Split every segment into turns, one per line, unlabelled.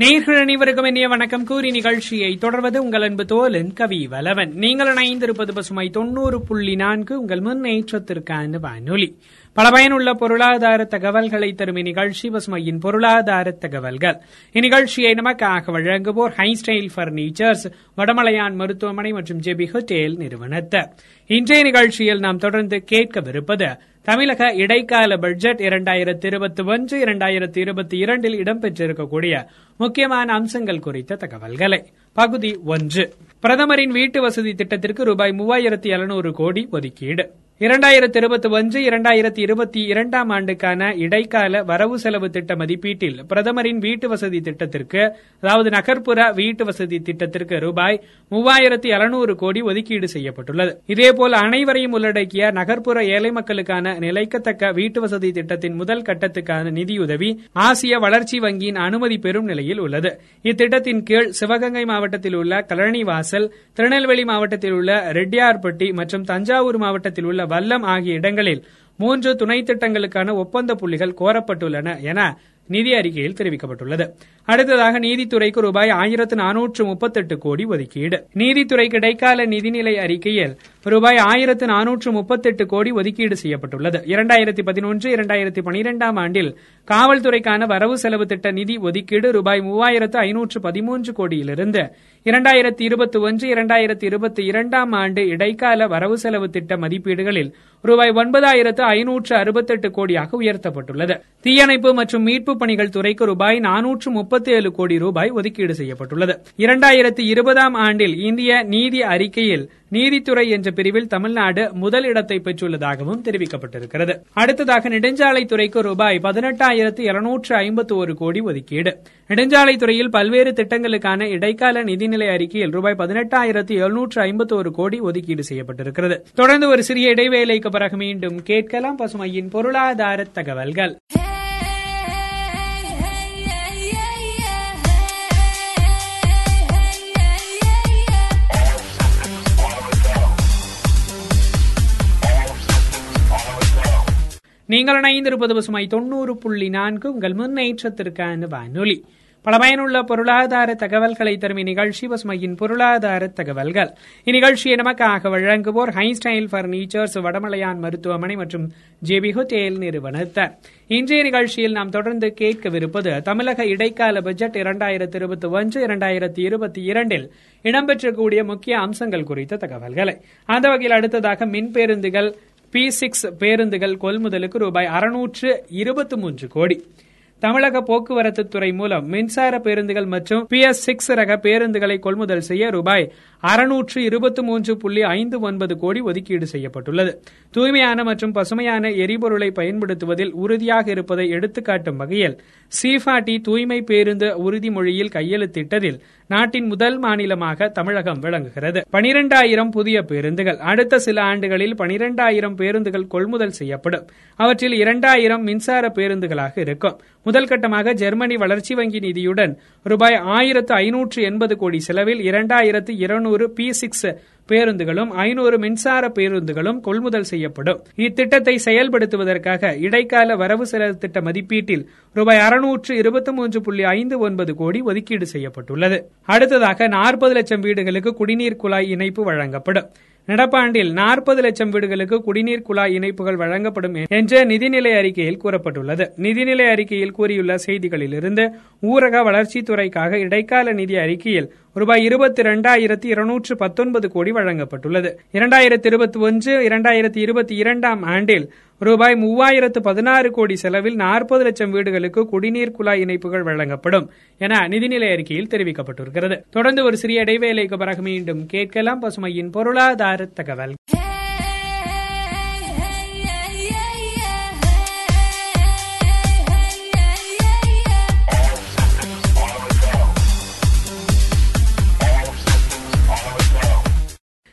நேர்கள் அனைவருக்கும் இனிய வணக்கம். கூறி நிகழ்ச்சியை தொடர்வது உங்கள் அன்பு தோலன் கவி வலவன். நீங்கள் இணைந்திருப்பது பசுமை தொண்ணூறு புள்ளி நான்கு. உங்கள் முன்னேற்றத்திற்கான வானொலி. பல பயனுள்ள பொருளாதார தகவல்களை தரும் இந்நிகழ்ச்சி பசுமையின் பொருளாதார தகவல்கள். இந்நிகழ்ச்சியை நமக்காக வழங்குவோர் ஹைஸ்டைல் பர்னிச்சர்ஸ் வடமலையான் மருத்துவமனை மற்றும் ஜெபி ஹோட்டேல் நிறுவனத்தர் இன்றைய நிகழ்ச்சியில் நாம் தொடர்ந்து கேட்கவிருப்பது தமிழக இடைக்கால பட்ஜெட் இரண்டாயிரத்தி இருபத்தி ஒன்று இரண்டாயிரத்தி இருபத்தி இரண்டில் இடம்பெற்றிருக்கக்கூடிய முக்கியமான அம்சங்கள் குறித்த தகவல்களை. பகுதி ஒன்று. பிரதமரின் வீட்டு வசதி திட்டத்திற்கு ரூபாய் மூவாயிரத்தி எழுநூறு கோடி ஒதுக்கீடு. இரண்டாயிரத்தி இருபத்தி ஒன்று இரண்டாயிரத்தி இருபத்தி இரண்டாம் ஆண்டுக்கான இடைக்கால வரவு செலவு திட்ட மதிப்பீட்டில் பிரதமரின் வீட்டு வசதி திட்டத்திற்கு அதாவது நகர்ப்புற வீட்டு வசதி திட்டத்திற்கு ரூபாய் மூவாயிரத்தி எழுநூறு கோடி ஒதுக்கீடு செய்யப்பட்டுள்ளது. இதேபோல் அனைவரையும் உள்ளடக்கிய நகர்ப்புற ஏழை மக்களுக்கான நிலைக்கத்தக்க வீட்டு வசதி திட்டத்தின் முதல் கட்டத்துக்கான நிதியுதவி ஆசிய வளர்ச்சி வங்கியின் அனுமதி பெறும் நிலையில் உள்ளது. இத்திட்டத்தின் கீழ் சிவகங்கை மாவட்டத்தில் உள்ள கலனிவாசல் திருநெல்வேலி மாவட்டத்தில் உள்ள ரெட்டியார்பட்டி மற்றும் தஞ்சாவூர் மாவட்டத்தில் உள்ள வல்லம் ஆகிய இடங்களில் மூன்று துணை திட்டங்களுக்கான ஒப்பந்த புள்ளிகள் கோரப்பட்டுள்ளன என நிதி அறிக்கையில் தெரிவிக்கப்பட்டுள்ளது. அடுத்ததாக நீதித்துறைக்கு ரூபாய் ஆயிரத்து நானூற்று முப்பத்தெட்டு கோடி ஒதுக்கீடு. நீதித்துறை இடைக்கால நிதிநிலை அறிக்கையில் ரூபாய் ஆயிரத்து நானூற்று முப்பத்தெட்டு கோடி ஒதுக்கீடு செய்யப்பட்டுள்ளது. இரண்டாயிரத்தி பதினொன்று இரண்டாயிரத்தி பனிரெண்டாம் ஆண்டில் காவல்துறைக்கான வரவு செலவு திட்ட நிதி ஒதுக்கீடு ரூபாய் மூவாயிரத்து ஐநூற்று பதிமூன்று கோடியிலிருந்து இரண்டாயிரத்தி இருபத்தி ஒன்று இரண்டாயிரத்தி இருபத்தி இரண்டாம் ஆண்டு இடைக்கால வரவு செலவு திட்ட மதிப்பீடுகளில் ரூபாய் ஒன்பதாயிரத்து ஐநூற்று அறுபத்தெட்டு கோடியாக உயர்த்தப்பட்டுள்ளது. தீயணைப்பு மற்றும் மீட்பு பணிகள் துறைக்கு ரூபாய் நானூற்று முப்பத்தி கோடி ரூபாய் ஒதுக்கீடு செய்யப்பட்டுள்ளது. இரண்டாயிரத்தி இருபதாம் ஆண்டில் இந்திய நீதி அறிக்கையில் நீதித்துறை என்ற பிரிவில் தமிழ்நாடு முதல் இடத்தை பெற்றுள்ளதாகவும் தெரிவிக்கப்பட்டிருக்கிறது. அடுத்ததாக நெடுஞ்சாலைத்துறைக்கு ரூபாய் பதினெட்டாயிரத்து இருநூற்று ஐம்பத்தி ஒரு கோடி ஒதுக்கீடு. நெடுஞ்சாலைத்துறையில் பல்வேறு திட்டங்களுக்கான இடைக்கால நிதிநிலை அறிக்கையில் ரூபாய் பதினெட்டாயிரத்து எழுநூற்று ஐம்பத்தி ஒரு கோடி ஒதுக்கீடு செய்யப்பட்டிருக்கிறது. தொடர்ந்து ஒரு சிறிய இடைவேளைக்கு பிறகு மீண்டும் கேட்கலாம் பசுமையின் பொருளாதார தகவல்கள். நீங்கள் இணைந்திருப்பது பசுமை தொண்ணூறு புள்ளி நான்கு. உங்கள் முன்னேற்றத்திற்கான வானொலி. பல பயனுள்ள பொருளாதார தகவல்களை தரும் இந்நிகழ்ச்சி பசுமையின் பொருளாதார தகவல்கள். இந்நிகழ்ச்சியை நமக்காக வழங்குவோர் ஹைஸ்டைல் பர்னிச்சர்ஸ் வடமலையான் மருத்துவமனை மற்றும் ஜேபி ஹோட்டேல் நிறுவனத்தார். இன்றைய நிகழ்ச்சியில் நாம் தொடர்ந்து கேட்கவிருப்பது தமிழக இடைக்கால பட்ஜெட் இரண்டாயிரத்தி இருபத்தி ஒன்று இரண்டாயிரத்தி இருபத்தி இரண்டில் இடம்பெற்றக்கூடிய முக்கிய அம்சங்கள் குறித்த தகவல்களை. அந்த வகையில் அடுத்ததாக மின் பேருந்துகள் பி சிக்ஸ் பேருந்துகள் கொள்முதலுக்கு ரூபாய் அறுநூற்று இருபத்தி மூன்று கோடி. தமிழக போக்குவரத்து துறை மூலம் மின்சார பேருந்துகள் மற்றும் பி எஸ் சிக்ஸ் ரக பேருந்துகளை கொள்முதல் செய்ய ரூபாய் அறுநூற்று இருபத்தி மூன்று புள்ளி ஐந்து ஒன்பது கோடி ஒதுக்கீடு செய்யப்பட்டுள்ளது. தூய்மையான மற்றும் பசுமையான எரிபொருளை பயன்படுத்துவதில் உறுதியாக இருப்பதை எடுத்துக்காட்டும் வகையில் சீஃபாட்டி தூய்மை பேருந்து உறுதிமொழியில் கையெழுத்திட்டதில் நாட்டின் முதல் மாநிலமாக தமிழகம் விளங்குகிறது. பனிரெண்டாயிரம் புதிய பேருந்துகள். அடுத்த சில ஆண்டுகளில் பனிரெண்டாயிரம் பேருந்துகள் கொள்முதல் செய்யப்படும். அவற்றில் இரண்டாயிரம் மின்சார பேருந்துகளாக இருக்கும். முதல் கட்டமாக ஜெர்மனி வளர்ச்சி வங்கி நிதியுடன் ரூபாய் ஆயிரத்து ஐநூற்று எண்பது கோடி செலவில் இரண்டாயிரத்து இருநூறு பி சிக்ஸ் பேருந்துகளும் ஐநூறு மின்சார பேருந்துகளும் கொள்முதல் செய்யப்படும். இத்திட்டத்தை செயல்படுத்துவதற்காக இடைக்கால வரவு செலவு திட்ட மதிப்பீட்டில் ரூபாய் அறுநூற்று இருபத்தி மூன்று புள்ளி ஐந்து ஒன்பது கோடி ஒதுக்கீடு செய்யப்பட்டுள்ளது. அடுத்ததாக நாற்பது லட்சம் வீடுகளுக்கு குடிநீர் குழாய் இணைப்பு வழங்கப்படும். நடப்பாண்டில் நாற்பது லட்சம் வீடுகளுக்கு குடிநீர் குழாய் இணைப்புகள் வழங்கப்படும் என்ற நிதிநிலை அறிக்கையில் கூறப்பட்டுள்ளது. நிதிநிலை அறிக்கையில் கூறியுள்ள செய்திகளிலிருந்து ஊரக வளர்ச்சித்துறைக்காக இடைக்கால நிதி அறிக்கையில் ரூபாய் இருபத்தி இரண்டாயிரத்தி இருநூற்று பத்தொன்பது கோடி வழங்கப்பட்டுள்ளது. இரண்டாயிரத்தி இருபத்தி ஒன்று இரண்டாயிரத்தி இருபத்தி இரண்டாம் ஆண்டில் ரூபாய் மூவாயிரத்து பதினாறு கோடி செலவில் நாற்பது லட்சம் வீடுகளுக்கு குடிநீர் குழாய் இணைப்புகள் வழங்கப்படும் என நிதிநிலை அறிக்கையில் தெரிவிக்கப்பட்டிருக்கிறது. தொடர்ந்து ஒரு சிறிய இடைவேளைக்கு பிறகு மீண்டும் கேட்கலாம் பசுமையின் பொருளாதார தகவல்.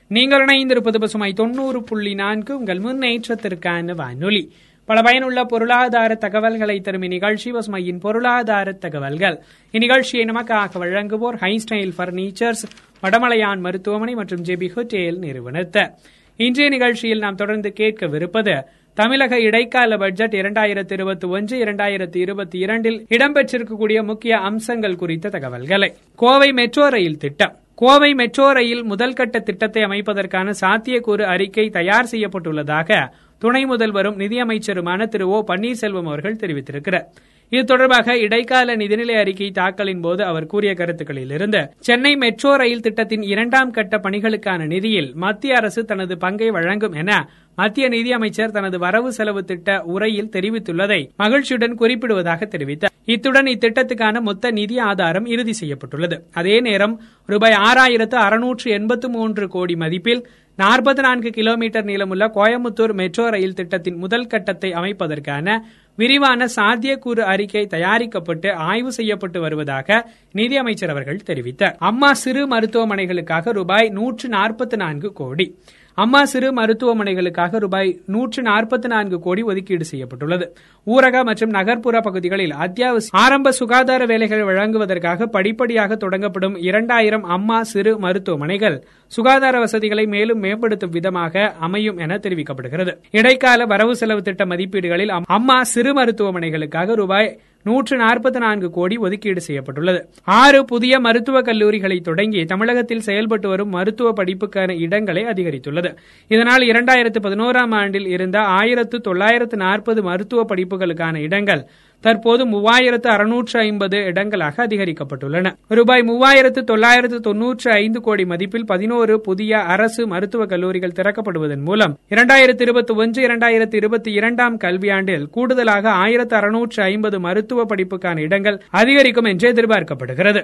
நீங்கள் இணைந்திருப்பது பசுமை தொண்ணூறு புள்ளி நான்கு. உங்கள் முன்னேற்றத்திற்கான வானொலி. பல பயனுள்ள பொருளாதார தகவல்களை தரும் இந்நிகழ்ச்சி பசுமையின் பொருளாதார தகவல்கள். இந்நிகழ்ச்சியை நமக்காக வழங்குவோர் ஹைஸ்டைல் பர்னிச்சர்ஸ் வடமலையான் மருத்துவமனை மற்றும் ஜெபி ஹோட்டேல் நிறுவனத்தை. இன்றைய நிகழ்ச்சியில் நாம் தொடர்ந்து கேட்கவிருப்பது தமிழக இடைக்கால பட்ஜெட் இரண்டாயிரத்தி இருபத்தி ஒன்று இரண்டாயிரத்தி இருபத்தி இரண்டில் இடம்பெற்றிருக்கக்கூடிய முக்கிய அம்சங்கள் குறித்த தகவல்களை. கோவை மெட்ரோ ரயில் திட்டம். கோவை மெட்ரோ ரயில் முதல் கட்ட திட்டத்தை அமைப்பதற்கான சாத்தியக்கூறு அறிக்கை தயார் செய்யப்பட்டுள்ளதாக துணை முதல்வரும் நிதியமைச்சருமான திரு ஓ பன்னீர்செல்வம் அவர்கள் தெரிவித்திருக்கிறார். இது தொடர்பாக இடைக்கால நிதிநிலை அறிக்கை தாக்கலின் போது அவர் கூறிய கருத்துக்களில் இருந்து சென்னை மெட்ரோ ரயில் திட்டத்தின் இரண்டாம் கட்ட பணிகளுக்கான நிதியில் மத்திய அரசு தனது பங்கை வழங்கும் என மத்திய நிதியமைச்சர் தனது வரவு செலவு திட்ட உரையில் தெரிவித்துள்ளதை மகிழ்ச்சியுடன் குறிப்பிடுவதாக தெரிவித்தார். இத்துடன் இத்திட்டத்துக்கான மொத்த நிதி ஆதாரம் இறுதி செய்யப்பட்டுள்ளது. அதே நேரம் ரூபாய் ஆறாயிரத்து அறுநூற்று எண்பத்து மூன்று கோடி மதிப்பில் நாற்பத்தி நான்கு கிலோமீட்டர் நீளமுள்ள கோயம்புத்தூர் மெட்ரோ ரயில் திட்டத்தின் முதல் கட்டத்தை அமைப்பதற்கான விரிவான சாத்தியக்கூறு அறிக்கை தயாரிக்கப்பட்டு ஆய்வு செய்யப்பட்டு வருவதாக நிதியமைச்சர் அவர்கள் தெரிவித்தார். அம்மா சிறு மருத்துவமனைகளுக்காக ரூபாய் நூற்று நாற்பத்தி நான்கு கோடி. அம்மா சிறு மருத்துவமனைகளுக்காக ரூபாய் நூற்று நாற்பத்தி நான்கு கோடி ஒதுக்கீடு செய்யப்பட்டுள்ளது. ஊரக மற்றும் நகர்ப்புற பகுதிகளில் அத்தியாவசிய ஆரம்ப சுகாதார வேலைகள் வழங்குவதற்காக படிப்படியாக தொடங்கப்படும் இரண்டாயிரம் அம்மா சிறு மருத்துவமனைகள் சுகாதார வசதிகளை மேலும் மேம்படுத்தும் விதமாக அமையும் என தெரிவிக்கப்படுகிறது. இடைக்கால வரவு செலவு திட்ட மதிப்பீடுகளில் அம்மா சிறு மருத்துவமனைகளுக்காக ரூபாய் நூற்று நாற்பத்தி நான்கு கோடி ஒதுக்கீடு செய்யப்பட்டுள்ளது. ஆறு புதிய மருத்துவக் கல்லூரிகளை தொடங்கி தமிழகத்தில் செயல்பட்டு வரும் மருத்துவ படிப்புக்கான இடங்களை அதிகரித்துள்ளது. இதனால் இரண்டாயிரத்து பதினோராம் ஆண்டில் இருந்த ஆயிரத்து தொள்ளாயிரத்து நாற்பது மருத்துவ படிப்புகளுக்கான இடங்கள் தற்போது மூவாயிரத்து அறுநூற்று ஐம்பது இடங்களாக அதிகரிக்கப்பட்டுள்ளன. ரூபாய் மூவாயிரத்து தொள்ளாயிரத்து தொன்னூற்று ஐந்து கோடி மதிப்பில் பதினோரு புதிய அரசு மருத்துவக் கல்லூரிகள் திறக்கப்படுவதன் மூலம் இரண்டாயிரத்து இருபத்தி ஒன்று இரண்டாயிரத்து இருபத்தி இரண்டாம் கல்வியாண்டில் கூடுதலாக ஆயிரத்து அறுநூற்று ஐம்பது மருத்துவ படிப்புக்கான இடங்கள் அதிகரிக்கும் என்று எதிர்பார்க்கப்படுகிறது.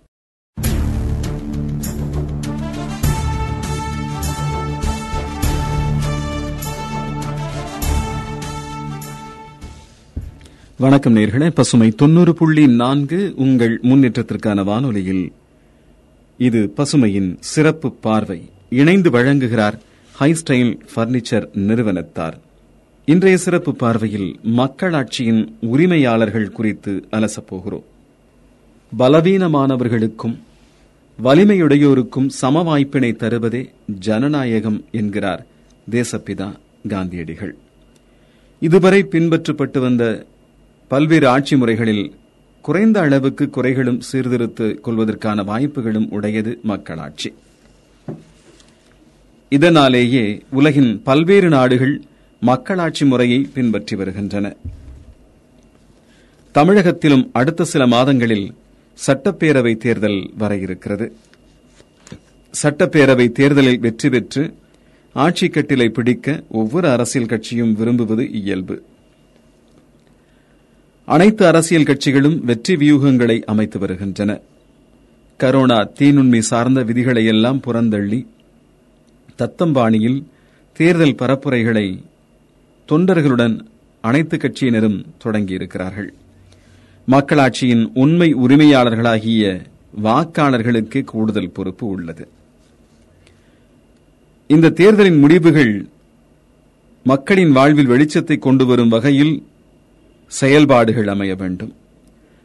வணக்கம் நேர்களே பசுமை தொண்ணூறு புள்ளி நான்கு உங்கள் முன்னேற்றத்திற்கான வானொலியில். இது பசுமையின் சிறப்பு பார்வை. இணைந்து வழங்குகிறார் ஹைஸ்டைல் பர்னிச்சர் நிறுவனத்தார். இன்றைய சிறப்பு பார்வையில் மக்களாட்சியின் உரிமையாளர்கள் குறித்து அலசப்போகிறோம் பலவீனமானவர்களுக்கும் வலிமையுடையோருக்கும் சம வாய்ப்பினை தருவதே ஜனநாயகம் என்கிறார் தேசப்பிதா காந்தியடிகள். இதுவரை பின்பற்றப்பட்டு வந்த பல்வேறு ஆட்சி முறைகளில் குறைந்த அளவுக்கு குறைகளும் சீர்திருத்து கொள்வதற்கான வாய்ப்புகளும் உடையது மக்களாட்சி. இதனாலேயே உலகின் பல்வேறு நாடுகள் மக்களாட்சி முறையை பின்பற்றி வருகின்றன. தமிழகத்திலும் அடுத்த சில மாதங்களில் சட்டப்பேரவை தேர்தல் வர இருக்கிறது. சட்டப்பேரவை தேர்தலில் வெற்றி பெற்று ஆட்சி கட்டிலை பிடிக்க ஒவ்வொரு அரசியல் கட்சியும் விரும்புவது இயல்பு. அனைத்து அரசியல் கட்சிகளும் வெற்றி வியூகங்களை அமைத்து வருகின்றன. கரோனா தீநுண்மை சார்ந்த விதிகளை எல்லாம் புறந்தள்ளி தத்தம்பாணியில் தேர்தல் பரப்புரைகளை தொண்டர்களுடன் அனைத்து கட்சியினரும் தொடங்கியிருக்கிறார்கள். மக்களாட்சியின் உண்மை உரிமையாளர்களாகிய வாக்காளர்களுக்கு கூடுதல் பொறுப்பு உள்ளது. இந்த தேர்தலின் முடிவுகள் மக்களின் வாழ்வில் வெளிச்சத்தை கொண்டு வரும் வகையில் செயல்பாடுகள் அமைய வேண்டும்.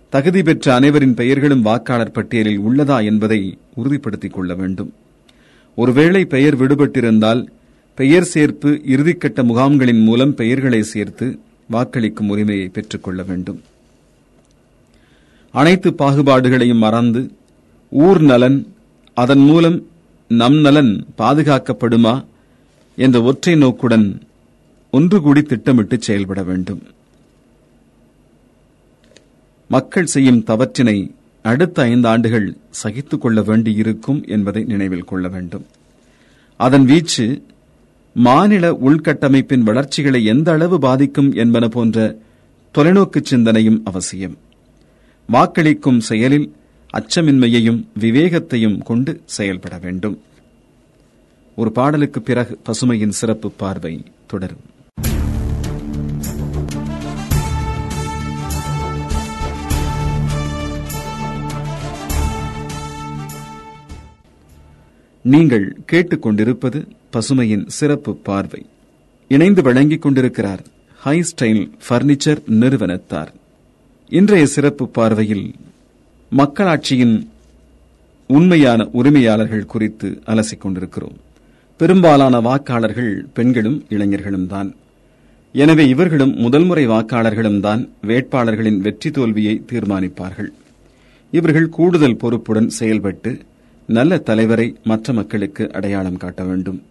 தகுதி பெற்ற அனைவரின் பெயர்களும் வாக்காளர் பட்டியலில் உள்ளதா என்பதை உறுதிப்படுத்திக் கொள்ள வேண்டும். ஒருவேளை பெயர் விடுபட்டிருந்தால் பெயர் சேர்ப்பு இறுதிக்கட்ட முகாம்களின் மூலம் பெயர்களை சேர்த்து வாக்களிக்கும் உரிமையை பெற்றுக் கொள்ள வேண்டும். அனைத்து பாகுபாடுகளையும் மறந்து ஊர் நலன் அதன் மூலம் நம் நலன் பாதுகாக்கப்படுமா என்ற ஒற்றை நோக்குடன் ஒன்று கூடி திட்டமிட்டு செயல்பட வேண்டும். மக்கள் செய்யும் தவற்றினை அடுத்த ஐந்து ஆண்டுகள் சகித்துக் கொள்ள வேண்டியிருக்கும் என்பதை நினைவில் கொள்ள வேண்டும். அதன் வீச்சு மாநில உள்கட்டமைப்பின் வளர்ச்சிகளை எந்த அளவு பாதிக்கும் என்பன போன்ற தொலைநோக்கு சிந்தனையும் அவசியம். வாக்களிக்கும் செயலில் அச்சமின்மையையும் விவேகத்தையும் கொண்டு செயல்பட வேண்டும். ஒரு பாடலுக்கு பிறகு பசுமையின் சிறப்பு பார்வை தொடரும். நீங்கள் கேட்டுக்கொண்டிருப்பது பசுமையின் சிறப்பு பார்வை. இணைந்து வழங்கிக் கொண்டிருக்கிறார் ஹை ஸ்டைல் பர்னிச்சர் நிறுவனத்தார். இன்றைய சிறப்பு பார்வையில் மக்களாட்சியின் உண்மையான உரிமையாளர்கள் குறித்து அலசிக் கொண்டிருக்கிறோம். பெரும்பாலான வாக்காளர்கள் பெண்களும் இளைஞர்களும் தான். எனவே இவர்களும் முதல் முறை வாக்காளர்களும் தான் வேட்பாளர்களின் வெற்றி தோல்வியை தீர்மானிப்பார்கள். இவர்கள் கூடுதல் பொறுப்புடன் செயல்பட்டு நல்ல தலைவரை மற்ற மக்களுக்கு அடையாளம் காட்ட வேண்டும்.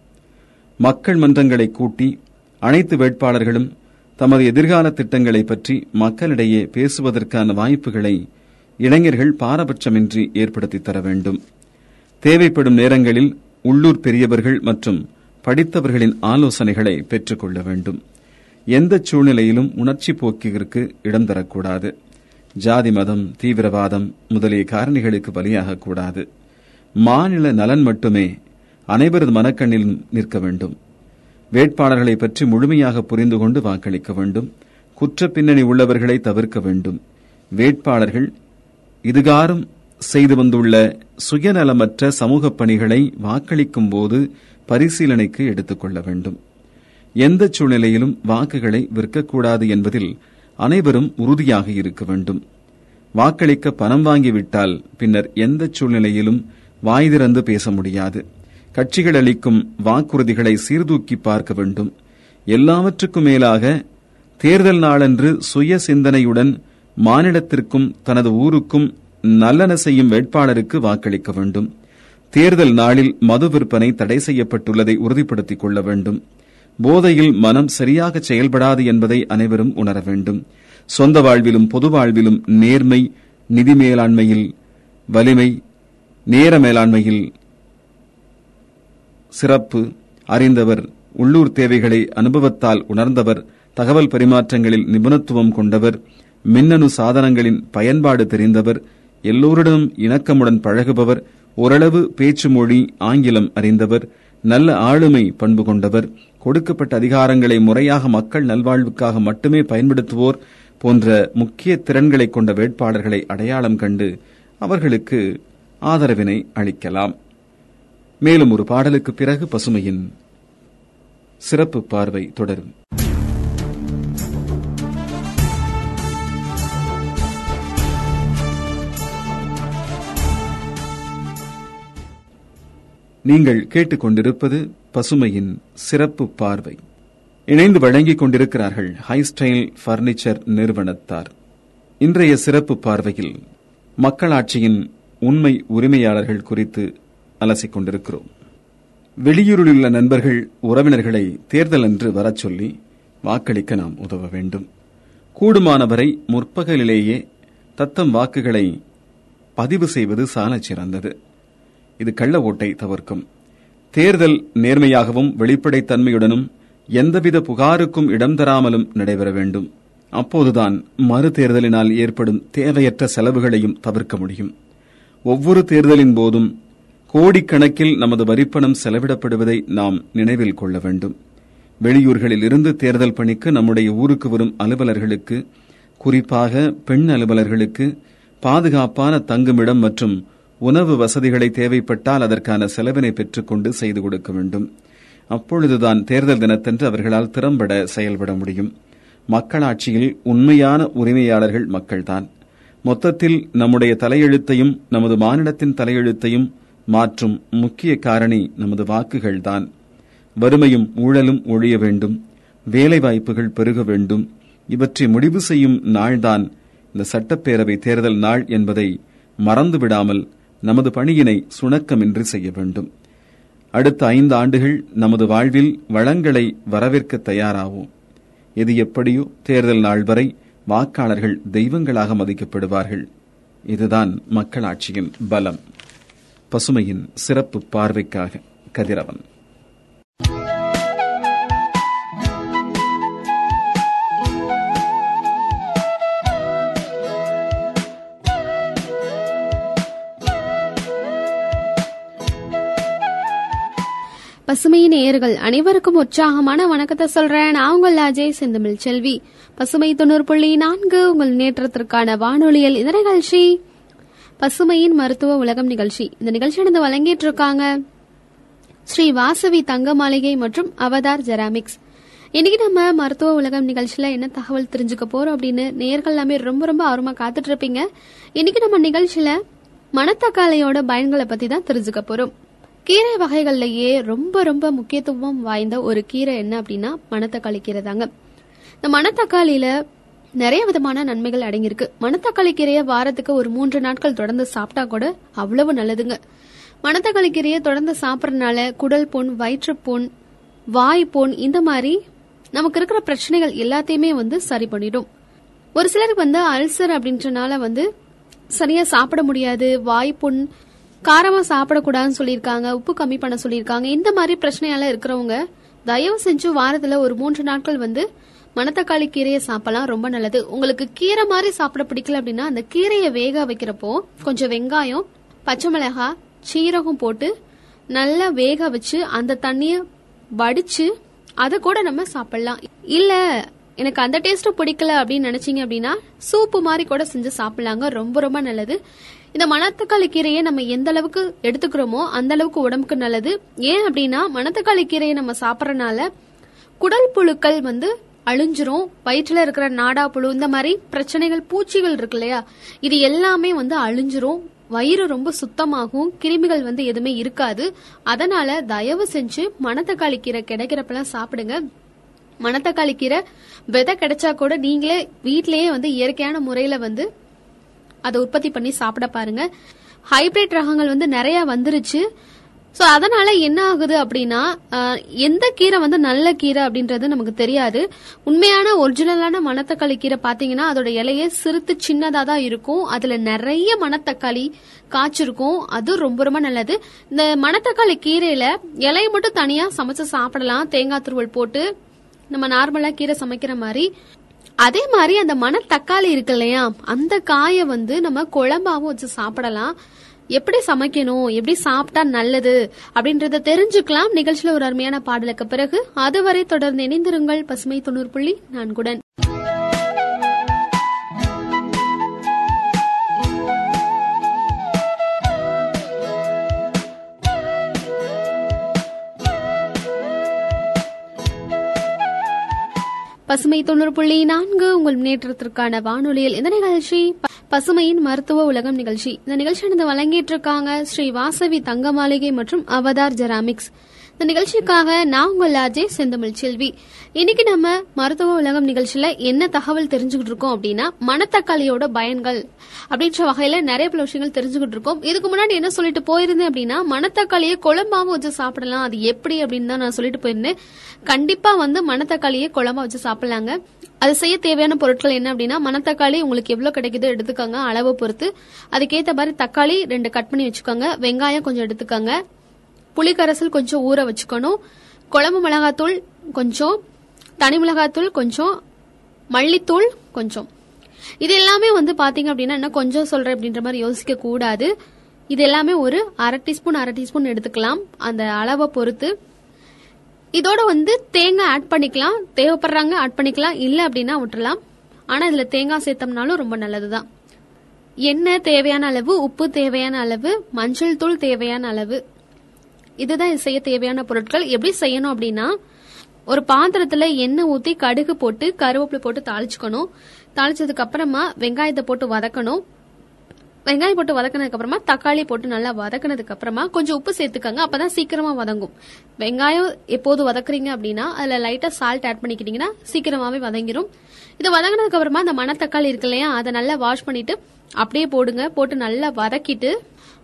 மக்கள் மன்றங்களை கூட்டி அனைத்து வேட்பாளர்களும் தமது எதிர்கால திட்டங்களை பற்றி மக்களிடையே பேசுவதற்கான வாய்ப்புகளை இளைஞர்கள் பாரபட்சமின்றி ஏற்படுத்தி தர வேண்டும். தேவைப்படும் நேரங்களில் உள்ளூர் பெரியவர்கள் மற்றும் படித்தவர்களின் ஆலோசனைகளை பெற்றுக்கொள்ள வேண்டும். எந்த சூழ்நிலையிலும் உணர்ச்சி போக்கிற்கு இடம் தரக்கூடாது. ஜாதி மதம் தீவிரவாதம் முதலிய காரணிகளுக்கு பலியாகக்கூடாது மாநில நலன் மட்டுமே அனைவரது மனக்கண்ணில் நிற்க வேண்டும். வேட்பாளர்களை பற்றி முழுமையாக புரிந்து கொண்டு வாக்களிக்க வேண்டும். குற்ற பின்னணி உள்ளவர்களை தவிர்க்க வேண்டும். வேட்பாளர்கள் இதுகாரும் செய்து வந்துள்ள சுயநலமற்ற சமூக பணிகளை வாக்களிக்கும் போது பரிசீலனைக்கு எடுத்துக்கொள்ள வேண்டும். எந்த சூழ்நிலையிலும் வாக்குகளை விற்கக்கூடாது என்பதில் அனைவரும் உறுதியாக இருக்க வேண்டும். வாக்களிக்க பணம் வாங்கிவிட்டால் பின்னர் எந்த சூழ்நிலையிலும் வாய் திறந்து பேச முடியாது. கட்சிகள் அளிக்கும் வாக்குறுதிகளை சீர்தூக்கி பார்க்க வேண்டும். எல்லாவற்றுக்கும் மேலாக தேர்தல் நாளன்று சுய சிந்தனையுடன் மாநிலத்திற்கும் தனது ஊருக்கும் நல்லன செய்யும் வேட்பாளருக்கு வாக்களிக்க வேண்டும். தேர்தல் நாளில் மது விற்பனை தடை செய்யப்பட்டுள்ளதை உறுதிப்படுத்திக் கொள்ள வேண்டும். போதையில் மனம் சரியாக செயல்படாது என்பதை அனைவரும் உணர வேண்டும். சொந்த வாழ்விலும் பொது வாழ்விலும் நேர்மை நிதி மேலாண்மையில் வலிமை நேர மேலாண்மையில் சிறப்பு அறிந்தவர் உள்ளூர் தேவைகளை அனுபவத்தால் உணர்ந்தவர் தகவல் பரிமாற்றங்களில் நிபுணத்துவம் கொண்டவர் மின்னணு சாதனங்களின் பயன்பாடு தெரிந்தவர் எல்லோரிடமும் இணக்கமுடன் பழகுபவர் ஓரளவு பேச்சு மொழி ஆங்கிலம் அறிந்தவர் நல்ல ஆளுமை பண்பு கொண்டவர் கொடுக்கப்பட்ட அதிகாரங்களை முறையாக மக்கள் நல்வாழ்வுக்காக மட்டுமே பயன்படுத்துவோர் போன்ற முக்கிய திறன்களை கொண்ட வேட்பாளர்களை அடையாளம் கண்டு அவர்களுக்கு ஆதரவினை அளிக்கலாம். மேலும் ஒரு பாடலுக்கு பிறகு பசுமையின் சிறப்பு பார்வை தொடரும். நீங்கள் கேட்டுக்கொண்டிருப்பது பசுமையின் சிறப்பு பார்வை. இணைந்து வழங்கிக் கொண்டிருக்கிறார்கள் ஹைஸ்டைல் பர்னிச்சர் நிறுவனத்தார். இன்றைய சிறப்பு பார்வையில் மக்களாட்சியின் உண்மை உரிமையாளர்கள் குறித்து அலசிக் கொண்டிருக்கிறோம் வெளியூரில் உள்ள நண்பர்கள் உறவினர்களை தேர்தல் அன்று வரச் சொல்லி வாக்களிக்க நாம் உதவ வேண்டும். கூடுமானவரை முற்பகலிலேயே தத்தம் வாக்குகளை பதிவு செய்வது சாலச் சிறந்தது. இது கள்ள ஓட்டை தவிர்க்கும். தேர்தல் நேர்மையாகவும் வெளிப்படைத்தன்மையுடனும் எந்தவித புகாருக்கும் இடம் தராமலும் நடைபெற வேண்டும். அப்போதுதான் மறு தேர்தலினால் ஏற்படும் தேவையற்ற செலவுகளையும் தவிர்க்க முடியும். ஒவ்வொரு தேர்தலின் போதும் கோடிக்கணக்கில் நமது வரிப்பணம் செலவிடப்படுவதை நாம் நினைவில் கொள்ள வேண்டும். வெளியூர்களில் இருந்து தேர்தல் பணிக்கு நம்முடைய ஊருக்கு வரும் அலுவலர்களுக்கு குறிப்பாக பெண் அலுவலர்களுக்கு பாதுகாப்பான தங்குமிடம் மற்றும் உணவு வசதிகளை தேவைப்பட்டால் அதற்கான செலவினை பெற்றுக்கொண்டு செய்து கொடுக்க வேண்டும். அப்பொழுதுதான் தேர்தல் தினத்தன்று அவர்களால் திறம்பட செயல்பட முடியும். மக்களாட்சியில் உண்மையான உரிமையாளர்கள் மக்கள்தான். மொத்தத்தில் நம்முடைய தலையெழுத்தையும் நமது மாநிலத்தின் தலையெழுத்தையும் மாற்றும் முக்கிய காரணி நமது வாக்குகள்தான். வறுமையும் ஊழலும் ஒழிய வேண்டும். வேலைவாய்ப்புகள் பெருக வேண்டும். இவற்றை முடிவு செய்யும் நாள்தான் இந்த சட்டப்பேரவை தேர்தல் நாள் என்பதை மறந்துவிடாமல் நமது பணியினை சுணக்கமின்றி செய்ய வேண்டும். அடுத்த ஐந்து ஆண்டுகள் நமது வாழ்வில் வளங்களை வரவேற்க தயாராவோம். எது எப்படியோ தேர்தல் நாள் வரை வாக்காளர்கள் தெய்வங்களாக மதிக்கப்படுவார்கள். இதுதான் மக்களாட்சியின் பலம். பசுமையின் சிறப்பு பார்வைக்காக கதிரவன்.
பசுமையின் நேயர்கள் அனைவருக்கும் உற்சாகமான வணக்கத்தை சொல்றேன். நான் உங்கள் அஜய் செந்தமிழ் செல்வி. பசுமை தொண்ணூறு புள்ளி நான்கு உங்கள் நேற்றத்திற்கான வானொலியல் இந்த நிகழ்ச்சி. பசுமையின் மருத்துவ உலகம் நிகழ்ச்சி. இந்த நிகழ்ச்சியானது வழங்கிட்டு இருக்காங்க ஸ்ரீ வாசவி தங்க மாளிகை மற்றும் அவதார் ஜெராமிக்ஸ். இன்னைக்கு நம்ம மருத்துவ உலகம் நிகழ்ச்சியில என்ன தகவல் தெரிஞ்சுக்க போறோம் அப்படின்னு நேர்கள் எல்லாமே ரொம்ப ரொம்ப ஆர்வமா காத்துட்டு இருப்பீங்க இன்னைக்கு நம்ம நிகழ்ச்சியில மணத்தக்காளியோட பயன்களை பத்தி தான் தெரிஞ்சுக்க போறோம். கீரை வகைகள்லயே ரொம்ப ரொம்ப முக்கியத்துவம் வாய்ந்த ஒரு கீரை என்ன அப்படின்னா மணத்தக்காளி கீரை தாங்க இந்த மணத்தக்காளியில நிறைய விதமான நன்மைகள் அடங்கியிருக்கு. மணத்தக்காளி கீரையை வாரத்துக்கு ஒரு மூன்று நாட்கள் தொடர்ந்து சாப்பிட்டா கூட அவ்வளவு நல்லதுங்க. மணத்தக்காளி கீரையை தொடர்ந்து சாப்பிட்றதுனால குடல் புண் வயிற்று புண் வாய் புண் இந்த மாதிரி நமக்கு இருக்கிற பிரச்சனைகள் எல்லாத்தையுமே வந்து சரி பண்ணிடும். ஒரு சிலருக்கு வந்து அல்சர் அப்படின்றனால வந்து சரியா சாப்பிட முடியாது. வாய் புண் காரமா சாப்பிடக்கூடாதுன்னு சொல்லியிருக்காங்க. உப்பு கம்மி பண்ண சொல்லியிருக்காங்க. இந்த மாதிரி பிரச்சனையால இருக்கிறவங்க தயவு செஞ்சு வாரத்துல ஒரு மூன்று நாட்கள் வந்து மணத்தக்காளி கீரையை சாப்பிடலாம் ரொம்ப நல்லது. உங்களுக்கு கீரை மாதிரி சாப்பிட பிடிக்கல அப்படின்னா அந்த கீரையை வேக வைக்கிறப்போ கொஞ்சம் வெங்காயம் பச்சை மிளகாய் சீரகம் போட்டு நல்லா வேக வச்சு அந்த தண்ணியை வடிச்சு அதை கூட நம்ம சாப்பிடலாம். இல்ல எனக்கு அந்த டேஸ்ட் பிடிக்கல அப்படின்னு நினைச்சீங்க அப்படின்னா சூப்பு மாதிரி கூட செஞ்சு சாப்பிடலாங்க. ரொம்ப ரொம்ப நல்லது. இந்த மணத்தக்காளி கீரையை நம்ம எந்த அளவுக்கு எடுத்துக்கிறோமோ அந்த அளவுக்கு உடம்புக்கு நல்லது. ஏன் அப்படின்னா மணத்தக்காளி கீரையை நம்ம சாப்பிட்றனால குடல் புழுக்கள் வந்து அழிஞ்சிரும். வயிற்றுல இருக்கிற நாடா புழு இந்த மாதிரி பிரச்சனைகள் பூச்சிகள் இருக்கு இல்லையா? இது எல்லாமே வந்து அழிஞ்சிரும். வயிறு ரொம்ப சுத்தமாகும். கிருமிகள் வந்து எதுவுமே இருக்காது. அதனால தயவு செஞ்சு மணத்தக்காளி கீரை கிடைக்கிறப்பெல்லாம் சாப்பிடுங்க. மணத்தக்காளி கீரை விதை கிடைச்சா கூட நீங்களே வீட்லயே வந்து இயற்கையான முறையில வந்து அதை உற்பத்தி பண்ணி சாப்பிட பாருங்க. ஹைபிரிட் ரகங்கள் வந்து நிறைய வந்துருச்சு. சோ அதனால என்ன ஆகுது அப்படின்னா எந்த கீரை வந்து நல்ல கீரை அப்படின்றது நமக்கு தெரியாது. உண்மையான ஒரிஜினலான மணத்தக்காளி கீரை பாத்தீங்கன்னா அதோட இலையே சிறுத்து சின்னதா தான் இருக்கும். அதுல நிறைய மணத்தக்காளி காய்ச்சிருக்கும். அது ரொம்ப ரொம்ப நல்லது. இந்த மணத்தக்காளி கீரையில இலையை மட்டும் தனியா சமைச்சு சாப்பிடலாம். தேங்காய் துருவல் போட்டு நம்ம நார்மலா கீரை சமைக்கிற மாதிரி. அதே மாதிரி அந்த மணத்தக்காளி இருக்கு இல்லையா? அந்த காயை வந்து நம்ம குழம்பாவும் வச்சு சாப்பிடலாம். எப்படி சமைக்கணும்? எப்படி சாப்பிட்டா நல்லது? அப்படின்றத தெரிஞ்சுக்கலாம் நிகழ்ச்சியில ஒரு அருமையான பாடலுக்கு பிறகு. அதுவரை தொடர்ந்து இணைந்திருங்கள். பசுமை தொண்ணூறு புள்ளி நான்குடன். பசுமை தொண்ணூறு புள்ளி நான்கு உங்கள் முன்னேற்றத்திற்கான வானொலியில் இந்த நிகழ்ச்சி. பசுமையின் மருத்துவ உலகம் நிகழ்ச்சி. இந்த நிகழ்ச்சியானது வழங்கிட்டு இருக்காங்க ஸ்ரீ வாசவி தங்க மாளிகை மற்றும் அவதார் ஜெராமிக்ஸ். இந்த நிகழ்ச்சிக்காக நான் உங்கள் அஜய் செந்தமிழ் செல்வி. இன்னைக்கு நம்ம மருத்துவ உலகம் நிகழ்ச்சியில என்ன தகவல் தெரிஞ்சுக்கிட்டு இருக்கோம் அப்படின்னா மணத்தக்காளியோட பயன்கள் அப்படின்ற வகையில நிறைய பல விஷயங்கள் தெரிஞ்சுக்கிட்டு இருக்கோம். இதுக்கு முன்னாடி என்ன சொல்லிட்டு போயிருந்தேன் அப்படின்னா மணத்தக்காளியை குழம்பாவும் வச்சு சாப்பிடலாம். அது எப்படி அப்படின்னு தான் நான் சொல்லிட்டு போயிருந்தேன். கண்டிப்பா வந்து மணத்தக்காளியை குழம்பா வச்சு சாப்பிடலாங்க. அது செய்ய தேவையான பொருட்கள் என்ன அப்படின்னா மணத்தக்காளி உங்களுக்கு எவ்வளவு கிடைக்குதோ எடுத்துக்கோங்க அளவை பொறுத்து. அதுக்கேற்ற மாதிரி தக்காளி ரெண்டு கட் பண்ணி வச்சுக்கோங்க. வெங்காயம் கொஞ்சம் எடுத்துக்கோங்க. புளிக்கரசல் கொஞ்சம் ஊற வச்சுக்கணும். குழம்பு மிளகாத்தூள் கொஞ்சம் தனி மிளகாத்தூள் கொஞ்சம் மல்லித்தூள் கொஞ்சம். இது எல்லாமே வந்து பாத்தீங்க அப்படின்னா என்ன கொஞ்சம் சொல்கிறேன் அப்படின்ற மாதிரி யோசிக்க கூடாது. இது எல்லாமே ஒரு அரை டீஸ்பூன் அரை டீஸ்பூன் எடுத்துக்கலாம். அந்த அளவை பொறுத்து. இதோட வந்து தேங்காய் ஆட் பண்ணிக்கலாம். தேவைப்படுறாங்க ஆட் பண்ணிக்கலாம். இல்ல அப்படின்னா விட்டுறலாம். ஆனா இதுல தேங்காய் சேர்த்தோம்னாலும் ரொம்ப நல்லதுதான். எண்ணெய் தேவையான அளவு உப்பு தேவையான அளவு மஞ்சள் தூள் தேவையான அளவு. இதுதான் இது செய்ய தேவையான பொருட்கள். எப்படி செய்யணும் அப்படின்னா ஒரு பாத்திரத்துல எண்ணெய் ஊத்தி கடுகு போட்டு கருவேப்பிலை போட்டு தாளிச்சுக்கணும். தாளிச்சதுக்கு அப்புறமா வெங்காயத்தை போட்டு வதக்கணும். வெங்காயம் போட்டு வதக்கினதுக்கு அப்புறமா தக்காளி போட்டு நல்லா வதக்கினதுக்கு அப்புறமா கொஞ்சம் உப்பு சேர்த்துக்கங்க. அப்பதான் சீக்கிரமா வதங்கும். வெங்காயம் எப்போது வதக்குறீங்க அப்படின்னா அதுல லைட்டா சால்ட் ஆட் பண்ணிக்கிட்டீங்கன்னா சீக்கிரமாவே வதங்கிரும். இது வதங்கினதுக்கு அப்புறமா அந்த மணத்தக்காளி இருக்கு இல்லையா அதை நல்லா வாஷ் பண்ணிட்டு அப்படியே போடுங்க. போட்டு நல்லா வதக்கிட்டு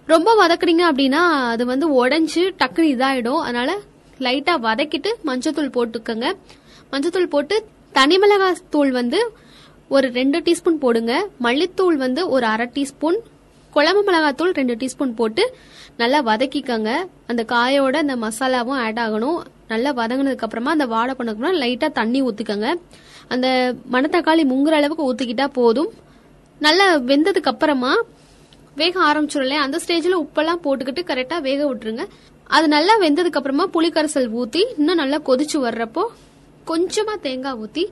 ரொம்ப வதக்குறீங்க அப்படின்னா அது வந்து உடஞ்சு டக்குனு இதாயிடும். அதனால லைட்டா வதக்கிட்டு மஞ்சத்தூள் போட்டுக்கோங்க. மஞ்சத்தூள் போட்டு தனி மிளகாய் தூள் வந்து ஒரு ரெண்டு டீஸ்பூன் போடுங்க. மல்லித்தூள் வந்து ஒரு அரை டீஸ்பூன். குழம்பு மிளகாத்தூள் ரெண்டு டீஸ்பூன் போட்டு நல்லா வதக்கிக்கோங்க. அந்த காயோட அந்த மசாலாவும் ஆட் ஆகணும். நல்லா வதங்கினதுக்கு அப்புறமா அந்த வாடை பண்ணதுக்கு லைட்டா தண்ணி ஊத்திக்கங்க. அந்த மணத்தக்காளி முங்குற அளவுக்கு ஊத்திக்கிட்டா போதும். நல்லா வெந்ததுக்கு அப்புறமா வேக ஆரம்பிச்சிடும் இல்லையா அந்த ஸ்டேஜ்ல உப்பெல்லாம் போட்டுக்கிட்டு கரெக்டா வேக விட்டுருங்க. அது நல்லா வெந்ததுக்கு அப்புறமா புளிக்கரைசல் ஊத்தி இன்னும் நல்லா கொதிச்சு வர்றப்போ கொஞ்சமா தேங்காய் ஊத்தி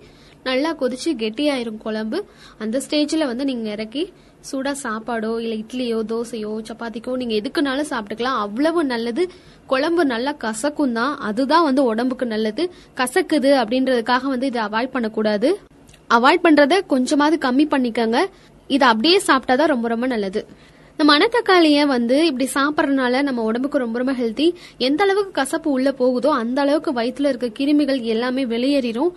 நல்லா கொதிச்சு கெட்டியாயிரும் குழம்பு. அந்த ஸ்டேஜ்ல வந்து நீங்க இறக்கி சூடா சாப்பாடோ இல்ல இட்லியோ தோசையோ சப்பாத்திக்கோ நீங்க எதுக்குனாலும் சாப்பிட்டுக்கலாம். அவ்வளவு நல்லது. குழம்பு நல்லா கசக்கும் தான். அதுதான் வந்து உடம்புக்கு நல்லது. கசக்குது அப்படின்றதுக்காக வந்து இதை அவாய்ட் பண்ணக்கூடாது. அவாய்ட் பண்றத கொஞ்சமாவது கம்மி பண்ணிக்கங்க. இதை அப்படியே சாப்பிட்டாதான் ரொம்ப ரொம்ப நல்லது. இந்த மணத்தக்காளிய வந்து இப்படி சாப்பிட்றதுனால நம்ம உடம்புக்கு ரொம்ப ரொம்ப ஹெல்த்தி எந்த அளவுக்கு கசப்பு உள்ள போகுதோ அந்த அளவுக்கு வயிற்றுல இருக்க கிருமிகள் எல்லாமே வெளியேறிடும்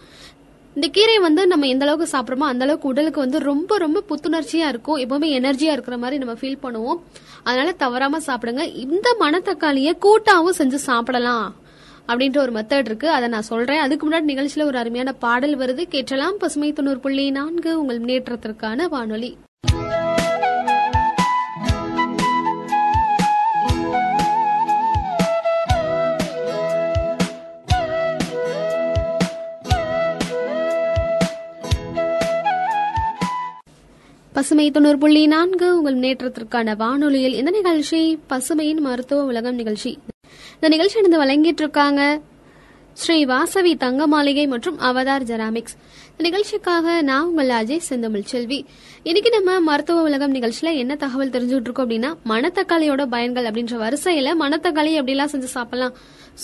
இந்த கீரை வந்து நம்ம எந்த அளவுக்கு சாப்பிடுறோமோ அந்த அளவுக்கு உடலுக்கு வந்து ரொம்ப ரொம்ப புத்துணர்ச்சியா இருக்கும். எப்பவுமே எனர்ஜியா இருக்கிற மாதிரி நம்ம ஃபீல் பண்ணுவோம். அதனால தவறாம சாப்பிடுங்க. இந்த மணத்தக்காளிய கூட்டாவும் செஞ்சு சாப்பிடலாம். அப்படின்ற ஒரு மெத்தட் இருக்கு. அதை நான் சொல்றேன். அதுக்கு முன்னாடி நிகழ்ச்சியில ஒரு அருமையான பாடல் வருது. கேட்டலாம். பசுமை தொண்ணூறு புள்ளி நான்கு உங்கள் முன்னேற்றத்திற்கான வானொலி. பசுமை தொண்ணூறு புள்ளி நான்கு உங்கள் முன்னேற்றத்திற்கான வானொலியில் இந்த நிகழ்ச்சி பசுமையின் மருத்துவ உலகம் நிகழ்ச்சி. இந்த நிகழ்ச்சி நடந்து வழங்கிட்டு இருக்காங்க ஸ்ரீ வாசவி தங்க மாளிகை மற்றும் அவதார் ஜெராமிக்ஸ். இந்த நிகழ்ச்சிக்காக நான் உங்கள் அஜய் செந்தமிழ் செல்வி. இன்னைக்கு நம்ம மருத்துவ உலகம் நிகழ்ச்சியில என்ன தகவல் தெரிஞ்சுட்டு இருக்கோம் அப்படின்னா மணத்தக்காளியோட பயன்கள் அப்படின்ற வரிசையில மணத்தக்காளி எப்படிலாம் செஞ்சு சாப்பிடலாம்.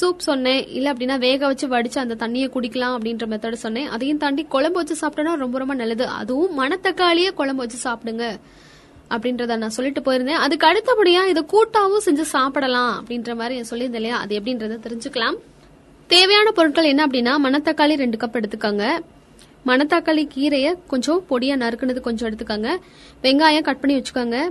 சூப் சொன்னேன் இல்ல அப்படின்னா வேக வச்சு வடிச்சு அந்த தண்ணியை குடிக்கலாம் அப்படின்ற மெத்தட் சொன்னேன். அதையும் தாண்டி குழம்பு வச்சு சாப்பிட்டோம்னா ரொம்ப ரொம்ப நல்லது. அதுவும் மணத்தக்காளியே குழம்பு வச்சு சாப்பிடுங்க. அப்படின்றத நான் சொல்லிட்டு போயிருந்தேன். அதுக்கு அடுத்தபடியா இதை கூட்டாவும் செஞ்சு சாப்பிடலாம் அப்படின்ற மாதிரி சொல்லியிருந்தேன் இல்லையா? அது எப்படின்றத தெரிஞ்சுக்கலாம். தேவையான பொருட்கள் என்ன அப்படின்னா மணத்தக்காளி ரெண்டு கப் எடுத்துக்கோங்க. மணத்தக்காளி கீரையை கொஞ்சம் பொடியா நறுக்குனது கொஞ்சம் எடுத்துக்கோங்க. வெங்காயம் கட் பண்ணி வச்சுக்கோங்க.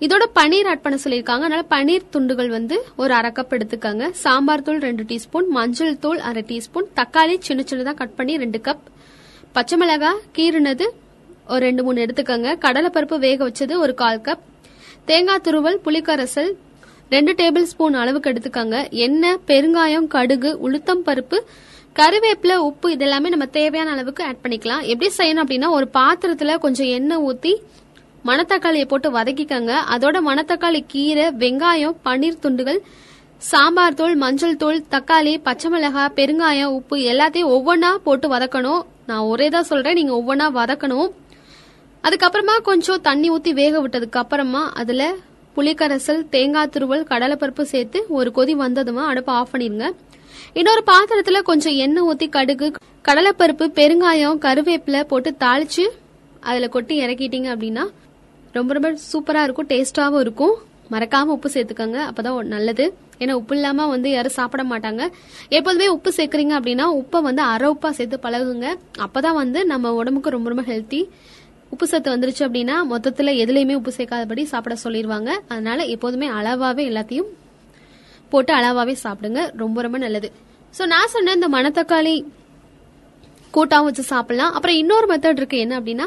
இதோட பன்னீர் ஆட் பண்ண சொல்லியிருக்காங்க. அதனால பன்னீர் துண்டுகள் வந்து ஒரு அரை கப் எடுத்துக்கோங்க. சாம்பார் தூள் ரெண்டு டீஸ்பூன் மஞ்சள் தூள் அரை டீஸ்பூன் தக்காளி சின்ன சின்னதா கட் பண்ணி ரெண்டு கப் பச்சை மிளகாய் கீறுனது ஒரு ரெண்டு மூணு எடுத்துக்கோங்க. கடலைப்பருப்பு வேக வச்சது ஒரு கால் கப் தேங்காய் துருவல் புளிக்கரசல் ரெண்டு டேபிள் ஸ்பூன் அளவுக்கு எடுத்துக்கோங்க. எண்ணெய் பெருங்காயம் கடுகு உளுத்தம் பருப்பு கருவேப்பில உப்பு இதெல்லாமே நம்ம தேவையான அளவுக்கு ஆட் பண்ணிக்கலாம். எப்படி செய்யணும் அப்படின்னா ஒரு பாத்திரத்துல கொஞ்சம் எண்ணெய் ஊத்தி மணத்தக்காளியை போட்டு வதக்கிக்கோங்க. அதோட மணத்தக்காளி கீரை வெங்காயம் பன்னீர் துண்டுகள் சாம்பார் தூள் மஞ்சள் தூள் தக்காளி பச்சை மிளகாய் பெருங்காயம் உப்பு எல்லாத்தையும் ஒவ்வொன்றா போட்டு வதக்கணும். நான் ஒரே தான் சொல்றேன். நீங்க ஒவ்வொன்றா வதக்கணும். அதுக்கப்புறமா கொஞ்சம் தண்ணி ஊத்தி வேக விட்டதுக்கு அப்புறமா அதுல புளிக்கரைசல் தேங்காய் துருவல் கடலைப்பருப்பு சேர்த்து ஒரு கொதி வந்ததுமா அடுப்பை ஆஃப் பண்ணிருங்க. இன்னொரு பாத்திரத்துல கொஞ்சம் எண்ணெய் ஊத்தி கடுகு கடலைப்பருப்பு பெருங்காயம் கருவேப்பிலை போட்டு தாளிச்சு அதுல கொட்டி இறக்கிட்டீங்க அப்படின்னா ரொம்ப ரொம்ப சூப்பரா இருக்கும் டேஸ்டாவும் இருக்கும். மறக்காம உப்பு சேர்த்துக்கோங்க அப்பதான் நல்லது. ஏன்னா உப்பு இல்லாம வந்து யாரும் சாப்பிட மாட்டாங்க. எப்போதுமே உப்பு சேர்க்குறீங்க அப்படின்னா உப்பை வந்து அரை உப்பா சேர்த்து பழகுங்க. அப்பதான் வந்து நம்ம உடம்புக்கு ரொம்ப ரொம்ப ஹெல்த்தி உப்பு சத்து வந்துருச்சு அப்படின்னா மொத்தத்துல எதுலையுமே உப்பு சேர்க்காதபடி சாப்பிட சொல்லிடுவாங்க அதனால எப்போதுமே அளவாவே எல்லாத்தையும் போட்டு அளவாவே சாப்பிடுங்க. ரொம்ப ரொம்ப நல்லது. சோ நான் சொன்ன இந்த மணத்தக்காளி கூட்டாவும் வச்சு சாப்பிடலாம். அப்புறம் இன்னொரு மெத்தட் இருக்கு. என்ன அப்படின்னா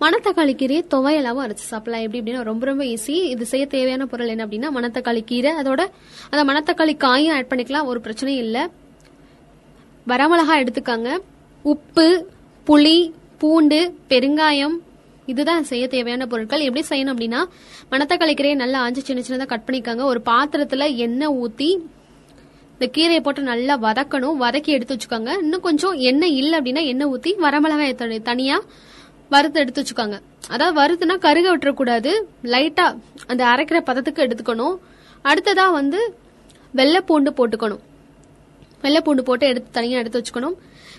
மணத்தக்காளி கீரையை துவையலாவும் அரைச்சு சாப்பிடலாம். எப்படி அப்படின்னா ரொம்ப ரொம்ப ஈஸி இது செய்ய தேவையான பொருள் என்ன அப்படின்னா மணத்தக்காளி கீரை. அதோட அந்த மணத்தக்காளி காயும் ஆட் பண்ணிக்கலாம். ஒரு பிரச்சனையும் இல்லை. வரமிளகா எடுத்துக்காங்க. உப்பு புளி பூண்டு பெருங்காயம் இதுதான் செய்ய தேவையான பொருட்கள். எப்படி செய்யணும் அப்படின்னா மணத்தக்காளி கீரையை நல்லா ஆஞ்சு சின்ன சின்னதாக கட் பண்ணிக்காங்க. ஒரு பாத்திரத்துல எண்ணெய் ஊத்தி இந்த கீரையை போட்டு நல்லா வதக்கணும். வதக்கி எடுத்து வச்சுக்கோங்க. இன்னும் கொஞ்சம் எண்ணெய் இல்லை அப்படின்னா எண்ணெய் ஊத்தி வரமிளகாய் தனி- தனியா வறுத்து எடுத்து வச்சுக்கோங்க. அதாவது வறுத்துனா கருக விட்டுறக்கூடாது. லைட்டா அந்த அரைக்கிற பதத்துக்கு எடுத்துக்கணும். அடுத்ததா வந்து வெள்ளை பூண்டு போட்டுக்கணும். வெள்ளை பூண்டு போட்டு எடுத்து தனியாக எடுத்து வச்சுக்கணும்.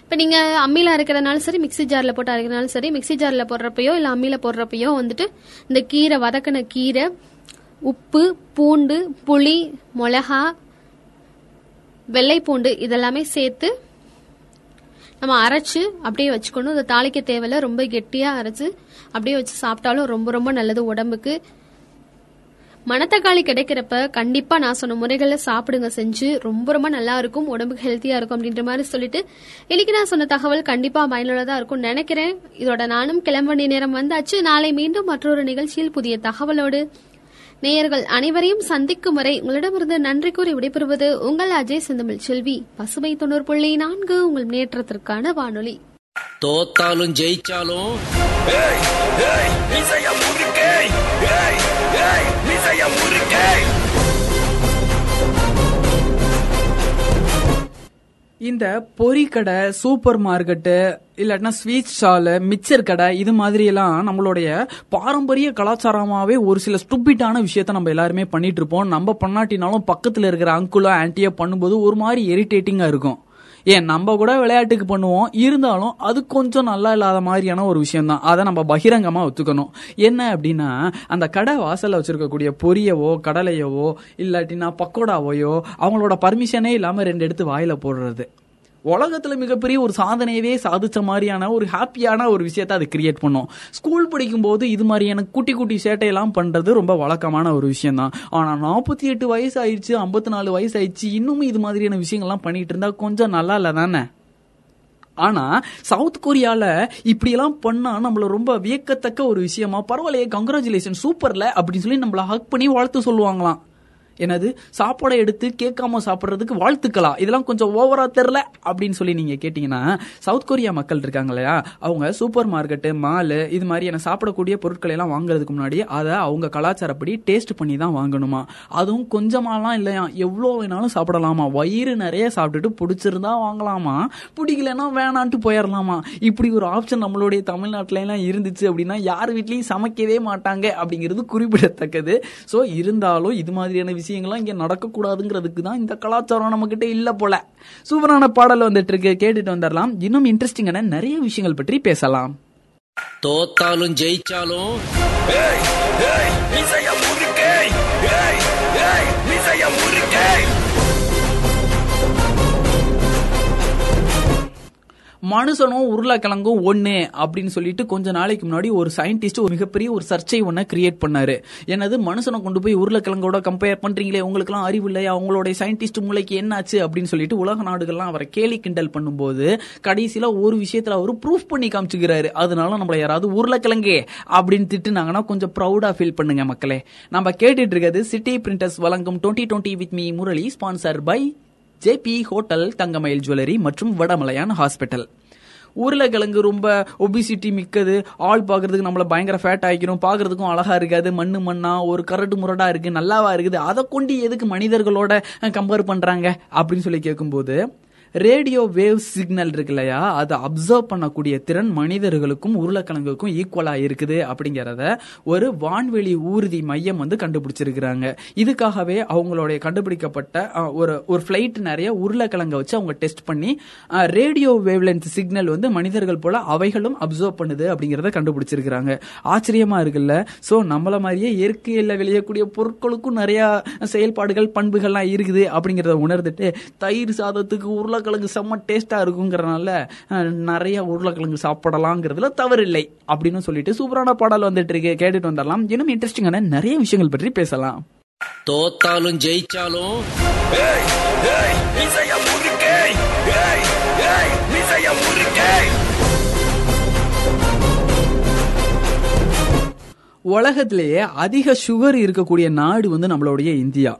இப்போ நீங்கள் அம்மியில் அரைக்கிறதுனாலும் சரி மிக்ஸி ஜாரில் போட்டு அரைக்கிறனாலும் சரி மிக்ஸி ஜாரில் போடுறப்பையோ இல்லை அம்மியில் போடுறப்பையோ வந்துட்டு இந்த கீரை வதக்கின கீரை உப்பு பூண்டு புளி மிளகா வெள்ளை பூண்டு இதெல்லாமே சேர்த்து நம்ம அரைச்சு அப்படியே வச்சுக்கணும். இந்த தாளிக்க தேவையில்ல. ரொம்ப கெட்டியா அரைச்சு அப்படியே வச்சு சாப்பிட்டாலும் ரொம்ப ரொம்ப நல்லது உடம்புக்கு. மணத்தக்காளி கிடைக்கிறப்ப கண்டிப்பா நான் சொன்ன முறைகளை சாப்பிடுங்க செஞ்சு. ரொம்ப ரொம்ப நல்லா இருக்கும். உடம்புக்கு ஹெல்த்தியா இருக்கும் அப்படின்ற மாதிரி சொல்லிட்டு இன்னைக்கு நான் சொன்ன தகவல் கண்டிப்பா பயனுள்ளதா இருக்கும் நினைக்கிறேன். இதோட நானும் கிளம்ப வேண்டிய நேரம் வந்தாச்சு. நாளை மீண்டும் மற்றொரு நிகழ்ச்சியில் புதிய தகவலோடு. நேயர்கள் அனைவரையும் சந்திக்கும் வரை உங்களிடமிருந்து நன்றி கூறி விடைபெறுவது உங்கள் அஜய் செந்தமிழ் செல்வி. பசுமை தொண்ணூறு புள்ளி நான்கு உங்கள் முன்னேற்றத்திற்கான வானொலி.
தோத்தாலும் ஜெயிச்சாலும்
இந்த பொறி கடை சூப்பர் மார்க்கெட்டு இல்லாட்டினா ஸ்வீட் ஷாலு மிக்சர் கடை இது மாதிரி எல்லாம் நம்மளுடைய பாரம்பரிய கலாச்சாரமாவே ஒரு சில ஸ்டுப்பிட்டான விஷயத்த நம்ம எல்லாருமே பண்ணிட்டு இருப்போம். நம்ம பண்ணாட்டினாலும் பக்கத்துல இருக்கிற அங்குலோ ஆன்டியோ பண்ணும்போது ஒரு மாதிரி இரிட்டேட்டிங்கா இருக்கும். ஏன் நம்ம கூட விளையாட்டுக்கு பண்ணுவோம். இருந்தாலும் அது கொஞ்சம் நல்லா இல்லாத மாதிரியான ஒரு விஷயம் தான் அதை நம்ம பகிரங்கமா ஒத்துக்கணும். என்ன அப்படின்னா அந்த கடை வாசல்ல வச்சிருக்கக்கூடிய பொரியவோ கடலையவோ இல்லாட்டினா பக்கோடாவையோ அவங்களோட பர்மிஷனே இல்லாம ரெண்டு எடுத்து வாயில போடுறது. உலகத்துல மிகப்பெரிய ஒரு சாதனையவே சாதிச்ச மாதிரியான ஒரு ஹாப்பியான ஒரு விஷயத்த அது கிரியேட் பண்ணும். ஸ்கூல் படிக்கும் போது இது மாதிரியான குட்டி குட்டி சேட்டையெல்லாம் பண்றது ரொம்ப வழக்கமான ஒரு விஷயம் தான் ஆனா நாற்பத்தி எட்டு வயசு ஆயிடுச்சு ஐம்பத்தி நாலு வயசு ஆயிடுச்சு இன்னும் இது மாதிரியான விஷயங்கள்லாம் பண்ணிட்டு இருந்தா கொஞ்சம் நல்லா இல்ல தானே? ஆனா சவுத் கொரியால இப்படியெல்லாம் பண்ணா நம்மள ரொம்ப வியக்கத்தக்க ஒரு விஷயமா பரவாயில்லையே கங்க்ராச்சுலேஷன் சூப்பர்ல அப்படின்னு சொல்லி நம்மள ஹக் பண்ணி வாழ்த்து சொல்லுவாங்களாம். என்னது? சாப்பாடை எடுத்து கேட்காம சாப்பிடுறதுக்கு வாழ்த்துக்களா? இதெல்லாம் கொஞ்சம் ஓவரா தெரில அப்படின்னு சொல்லி நீங்க கேட்டீங்கன்னா சவுத் கொரியா மக்கள் இருக்காங்க இல்லையா? அவங்க சூப்பர் மார்க்கெட்டு மாலு இது மாதிரியான சாப்பிடக்கூடிய பொருட்களை எல்லாம் வாங்குறதுக்கு முன்னாடி அதை அவங்க கலாச்சாரப்படி டேஸ்ட் பண்ணி தான் வாங்கணுமா? அதுவும் கொஞ்சமாலாம் இல்லையா? எவ்வளோ வேணாலும் சாப்பிடலாமா? வயிறு நிறைய சாப்பிட்டுட்டு பிடிச்சிருந்தா வாங்கலாமா? பிடிக்கலன்னா வேணான்ட்டு போயிடலாமா இப்படி ஒரு ஆப்ஷன் நம்மளுடைய தமிழ்நாட்டிலலாம் எல்லாம் இருந்துச்சு அப்படின்னா யார் வீட்லயும் சமைக்கவே மாட்டாங்க அப்படிங்கிறது குறிப்பிடத்தக்கது. ஸோ இருந்தாலும் இது மாதிரியான விஷயங்கள்லாம் இங்க நடக்கக்கூடாதுங்கிறதுக்கு தான் இந்த கலாச்சாரம் நம்ம கிட்ட இல்ல போல. சூப்பரான பாடல் வந்துட்டு இருக்கு கேட்டுட்டு வந்துடலாம் இன்னும் இன்ட்ரெஸ்டிங்கான நிறைய விஷயங்கள் பற்றி பேசலாம்.
தோத்தாலும் ஜெயிச்சாலும்
ஏய் ஏய்
மனுஷனும் உருளைக்கிழங்கும் ஒண்ணு அப்படின்னு சொல்லிட்டு கொஞ்ச நாளைக்கு முன்னாடி ஒரு சயின்டிஸ்ட் ஒரு மிகப்பெரிய ஒரு சர்ச்சை ஒன்ன கிரியேட் பண்ணாரு. என்னது மனுஷனை கொண்டு போய் உருளைக்கிழங்கோட கம்பேர் பண்றீங்களே உங்களுக்குலாம் அறிவு இல்லையா? உங்களுடைய சயின்டிஸ்ட் மூளைக்கு என்னாச்சு அப்படின்னு சொல்லிட்டு உலக நாடுகள்லாம் அவரை கேலி கிண்டல் பண்ணும்போது கடைசியில ஒரு விஷயத்துல அவர் ப்ரூஃப் பண்ணி காமிச்சுக்கிறாரு. அதனால நம்மள யாராவது உருளைக்கிழங்கே அப்படின்னு திட்டுனாங்கன்னா கொஞ்சம் ப்ரௌடா ஃபீல் பண்ணுங்க மக்களே. நம்ம கேட்டுட்டு இருக்கிறது சிட்டி பிரிண்டர்ஸ் வழங்கும் twenty twenty with me Murali sponsor by JP hotel Thangamayil jewellery மற்றும் வடமலையான் ஹாஸ்பிட்டல். உருளைக்கிழங்கு ரொம்ப ஒபிசிட்டி மிக்கது. ஆள் பார்க்கறதுக்கு நம்மளை பயங்கர ஃபேட் ஆகிக்கணும் பார்க்கறதுக்கும் அழகா இருக்காது. மண்ணு மண்ணா ஒரு கரடு முரடா இருக்கு. நல்லாவா இருக்குது. அதை கொண்டு எதுக்கு மனிதர்களோட கம்பேர் பண்றாங்க? அப்படின்னு சொல்லி கேட்கும்போது ரேடியோ வேவ் சிக்னல் இருக்கு இல்லையா அதை அப்சர்வ் பண்ணக்கூடிய திறன் மனிதர்களுக்கும் உருளைக்கிழங்குக்கும் ஈக்குவலா இருக்குது அப்படிங்கறத ஒரு வான்வெளி ஊர்தி மையம் வந்து கண்டுபிடிச்சிருக்கிறாங்க. இதுக்காகவே அவங்களுடைய கண்டுபிடிக்கப்பட்ட ஒரு ஒரு ஃப்ளைட் நிறைய உருளைக்கிழங்க வச்சு அவங்க டெஸ்ட் பண்ணி ரேடியோ வேவ்லென்த் சிக்னல் வந்து மனிதர்கள் போல அவைகளும் அப்சர்வ் பண்ணுது அப்படிங்கறத கண்டுபிடிச்சிருக்கிறாங்க. ஆச்சரியமா இருக்குல்ல? சோ நம்மள மாதிரியே இயற்கையில விளையக்கூடிய பொருட்களுக்கும் நிறைய செயல்பாடுகள் பண்புகள்லாம் இருக்குது அப்படிங்கறத உணர்ந்துட்டு தயிர் சாதத்துக்கு உருளைக்கிழங்கு செம்ம டேஸ்டா இருக்குங்கிறனால நிறைய உருளைக்கிழங்கு சாப்பிடலாங்கிறதுல தவறில்லை அப்படின்னு சொல்லிட்டு சூப்பரான பாடல் வந்துட்டு இருக்கு. கேட்டுட்டு வந்துடலாம். இன்னும் இன்ட்ரெஸ்டிங்கான நிறைய விஷயங்கள் பற்றி பேசலாம்.
தோத்தாலும் ஜெயிச்சாலும்
உலகத்திலேயே அதிக சுகர் இருக்கக்கூடிய நாடு வந்து நம்மளுடைய இந்தியா.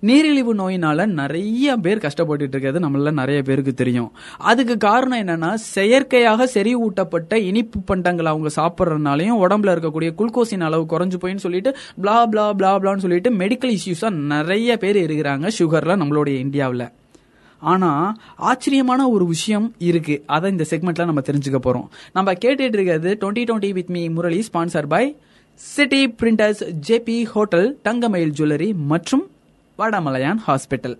நீரிழிவு நோயினால நிறைய பேர் கஷ்டப்பட்டு இருக்கிறது நம்மள நிறைய பேருக்கு தெரியும். அதுக்கு காரணம் என்னன்னா செயற்கையாக செறிவூட்டப்பட்ட இனிப்பு பண்டங்களை அவங்க சாப்பிட்றதுனாலையும் உடம்புல இருக்கக்கூடிய குளுக்கோஸின் அளவு குறைஞ்சு போயின்னு சொல்லிட்டு பிளா பிளா பிளா பிளான்னு சொல்லிட்டு மெடிக்கல் இஷ்யூஸா நிறைய பேர் இருக்கிறாங்க சுகர்ல நம்மளுடைய இந்தியாவில். ஆனா ஆச்சரியமான ஒரு விஷயம் இருக்கு. அதை இந்த செக்மெண்ட்ல நம்ம தெரிஞ்சுக்க போறோம். நம்ம கேட்டுட்டு இருக்கிறது twenty twenty with me Murali sponsor by city printers JP hotel Thangamayil jewellery மற்றும் வடமலையான் ஹாஸ்பிட்டல்.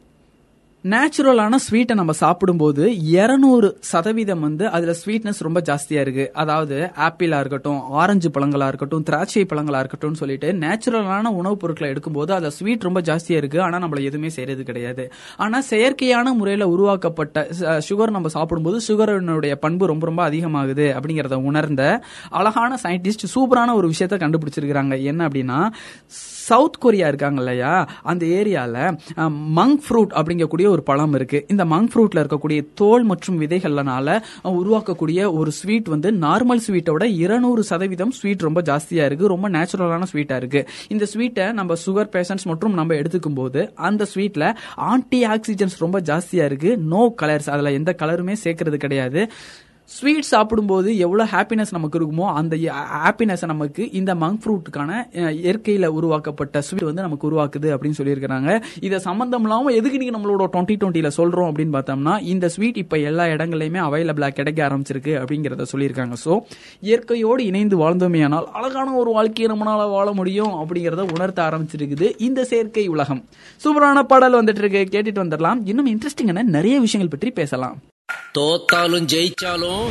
நேச்சுரலான ஸ்வீட்டை நம்ம சாப்பிடும்போது 200 சதவீதம் வந்து அதுல ஸ்வீட்னஸ் ரொம்ப ஜாஸ்தியா இருக்கு. அதாவது ஆப்பிளா இருக்கட்டும் ஆரஞ்சு பழங்களா இருக்கட்டும் திராட்சை பழங்களா இருக்கட்டும் சொல்லிட்டு நேச்சுரலான உணவுப் பொருட்களை எடுக்கும்போது அதுல ஸ்வீட் ரொம்ப ஜாஸ்தியா இருக்கு. ஆனா நம்மள எதுவுமே செய்யறது கிடையாது. ஆனா செயற்கையான முறையில உருவாக்கப்பட்ட சுகர் நம்ம சாப்பிடும்போது சுகரினுடைய பண்பு ரொம்ப ரொம்ப அதிகமாகுது அப்படிங்கறத உணர்ந்த அழகான சயின்டிஸ்ட் சூப்பரான ஒரு விஷயத்த கண்டுபிடிச்சிருக்கிறாங்க. என்ன அப்படின்னா சவுத் கொரியா இருக்காங்க இல்லையா அந்த ஏரியால மங் மங்க் ஃப்ரூட் அப்படிங்கக்கூடிய ஒரு பழம் இருக்கு. இந்த மங்க் ஃப்ரூட்ல இருக்கக்கூடிய தோல் மற்றும் விதைகள்னால உருவாக்கக்கூடிய ஒரு ஸ்வீட் வந்து நார்மல் ஸ்வீட்டோட இருநூறு சதவீதம் ஸ்வீட் ரொம்ப ஜாஸ்தியா இருக்கு. ரொம்ப நேச்சுரலான ஸ்வீட்டா இருக்கு. இந்த ஸ்வீட்டை நம்ம சுகர் பேஷண்ட்ஸ் மற்றும் நம்ம எடுத்துக்கும் போது அந்த ஸ்வீட்ல ஆன்டி ஆக்சிஜன்ஸ் ரொம்ப ஜாஸ்தியா இருக்கு. நோ கலர்ஸ் அதுல எந்த கலருமே சேர்க்கறது கிடையாது. ஸ்வீட் சாப்பிடும்போது எவ்வளோ ஹாப்பினஸ் நமக்கு இருக்குமோ அந்த ஹாப்பினஸ் நமக்கு இந்த மங்க் ஃப்ரூட்டுக்கான இயற்கையில் உருவாக்கப்பட்ட ஸ்வீட் வந்து நமக்கு உருவாக்குது அப்படின்னு சொல்லியிருக்கிறாங்க. இதை சம்மந்தம் இல்லாமல் எதுக்கு நீங்கள் நம்மளோட டுவெண்ட்டி டுவெண்ட்டியில் சொல்கிறோம் அப்படின்னு பார்த்தோம்னா இந்த ஸ்வீட் இப்போ எல்லா இடங்களையுமே அவைலபிளாக கிடைக்க ஆரம்பிச்சிருக்கு அப்படிங்கிறத சொல்லியிருக்காங்க. ஸோ இயற்கையோடு இணைந்து வாழ்ந்தோமேயானால் அழகான ஒரு வாழ்க்கையை நம்மளால வாழ முடியும் அப்படிங்கிறத உணர்த்த ஆரம்பிச்சிருக்குது இந்த செயற்கை உலகம். சூப்பரான பாடல் வந்துட்டு இருக்கு. கேட்டுட்டு வந்துடலாம். இன்னும் இன்ட்ரெஸ்டிங்கான நிறைய விஷயங்கள் பற்றி பேசலாம்.
தோத்தாலும் ஜெயிச்சாலும்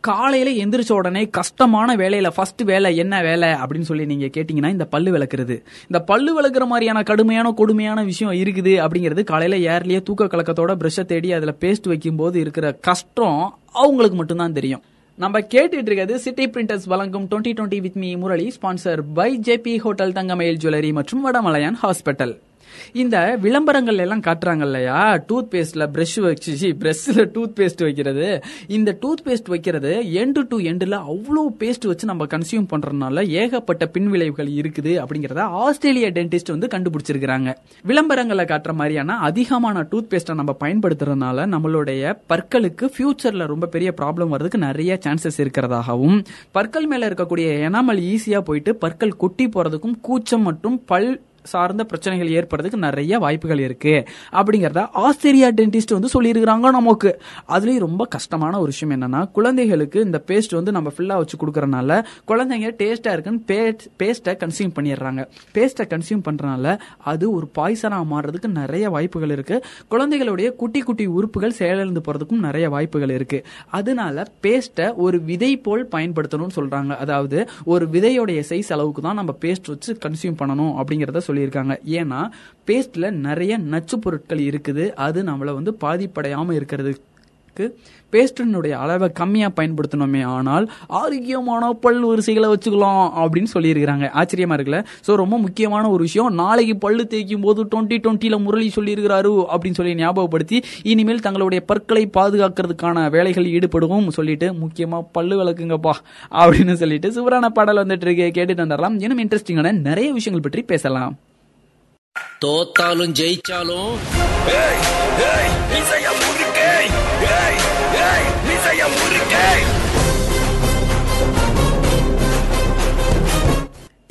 காலையில எந்திரிச்ச உடனே கஷ்டமான வேலையில ஃபர்ஸ்ட் வேலை என்ன வேலை அப்படின்னு சொல்லி நீங்க கேட்டீங்கன்னா இந்த பல்லு விளக்குறது. இந்த பல்லு விளக்குற மாதிரியான கடுமையான கொடுமையான விஷயம் இருக்குது அப்படிங்கிறது காலையில ஏர்லயே தூக்க கலக்கத்தோட பிரஷை தேடி அதுல பேஸ்ட் வைக்கும் போது இருக்கிற கஷ்டம் அவங்களுக்கு மட்டும்தான் தெரியும். நம்ம கேட்டுட்டு இருக்கிறது சிட்டி பிரிண்டர்ஸ் வழங்கும் twenty twenty with me Murali sponsor by JP hotel Thangamayil jewellery மற்றும் வடமலையான் ஹாஸ்பிட்டல் இந்த விளம்பரங்கள் எல்லாம் காட்டுறாங்க இல்லையா டூத் பேஸ்ட்ல பிரஷ் வச்சு பிரஷ்ல டூத் பேஸ்ட் வைக்கிறது. இந்த டூத் பேஸ்ட் வைக்கிறது எண்டு டு எண்டுல அவ்வளோ பேஸ்ட் வச்சு நம்ம கன்சியூம் பண்றதுனால ஏகப்பட்ட பின்விளைவுகள் இருக்குது அப்படிங்கறத ஆஸ்திரேலிய டென்டிஸ்ட் வந்து கண்டுபிடிச்சிருக்கிறாங்க. விளம்பரங்களை காட்டுற மாதிரியான அதிகமான டூத் பேஸ்ட்டை நம்ம பயன்படுத்துறதுனால நம்மளுடைய பற்களுக்கு ஃபியூச்சர்ல ரொம்ப பெரிய ப்ராப்ளம் வர்றதுக்கு நிறைய சான்சஸ் இருக்கிறதாகவும் பற்கள் மேல இருக்கக்கூடிய எனாமல் ஈஸியா போயிட்டு பற்கள் கொட்டி போறதுக்கும் கூச்சம் மற்றும் பல் சார்ந்த பிரச்சனைகள் ஏற்படுறதுக்கு நிறைய வாய்ப்புகள் இருக்கு. அப்படிங்கறத ஆஸ்திரேலியா டென்டிஸ்ட் வந்து சொல்லியிருக்கிறாங்க நமக்கு. அதுலயும் ரொம்ப கஷ்டமான ஒரு விஷயம் என்னன்னா குழந்தைகளுக்கு இந்த பேஸ்ட் வந்து நம்ம ஃபில்லா வச்சு கொடுக்கறனால குழந்தைங்க டேஸ்டா இருக்குன்னு பேஸ்ட்டை கன்சியூம் பண்ணிடுறாங்க. பேஸ்ட்டை கன்சியூம் பண்றதுனால அது ஒரு பாய்சனாக மாறுறதுக்கு நிறைய வாய்ப்புகள் இருக்கு. குழந்தைகளுடைய குட்டி குட்டி உறுப்புகள் செயலிழந்து போறதுக்கும் நிறைய வாய்ப்புகள் இருக்கு. அதனால பேஸ்ட்டை ஒரு விதை போல் பயன்படுத்தணும்னு சொல்றாங்க. அதாவது ஒரு விதையோடைய சைஸ் அளவுக்கு தான் நம்ம பேஸ்ட் வச்சு கன்சியூம் பண்ணணும் அப்படிங்கறத சொல்லியிருக்காங்க. ஏன்னா பேஸ்ட்ல நிறைய நச்சு பொருட்கள் இருக்குது. அது நம்மள வந்து பாதிப்படையாம இருக்கிறதுக்கு பேஸ்டினுடைய அளவை கம்மியா பயன்படுத்தணுமே ஆனால் ஆரோக்கியமான பல் வரிசைகளை வச்சுக்கலாம் அப்படின்னு சொல்லியிருக்கிறாங்க. ஆச்சரியமா இருக்குல்ல? சோ ரொம்ப முக்கியமான ஒரு விஷயம் நாளைக்கு பல்லு தேய்க்கும் போது டுவெண்ட்டி டுவெண்ட்டில முரளி சொல்லியிருக்கிறாரு அப்படின்னு சொல்லி ஞாபகப்படுத்தி இனிமேல் தங்களுடைய பற்களை பாதுகாக்கிறதுக்கான வேலைகள் ஈடுபடுவோம் சொல்லிட்டு முக்கியமா பல்லு விளக்குங்கப்பா அப்படின்னு சொல்லிட்டு சுவரான பாடல் வந்துட்டு இருக்கு. கேட்டுட்டு வந்துடலாம். இன்னும் இன்ட்ரெஸ்டிங்கான நிறைய விஷயங்கள் பற்றி பேசலாம்.
தோத்தாலும் ஜெயிச்சாலும்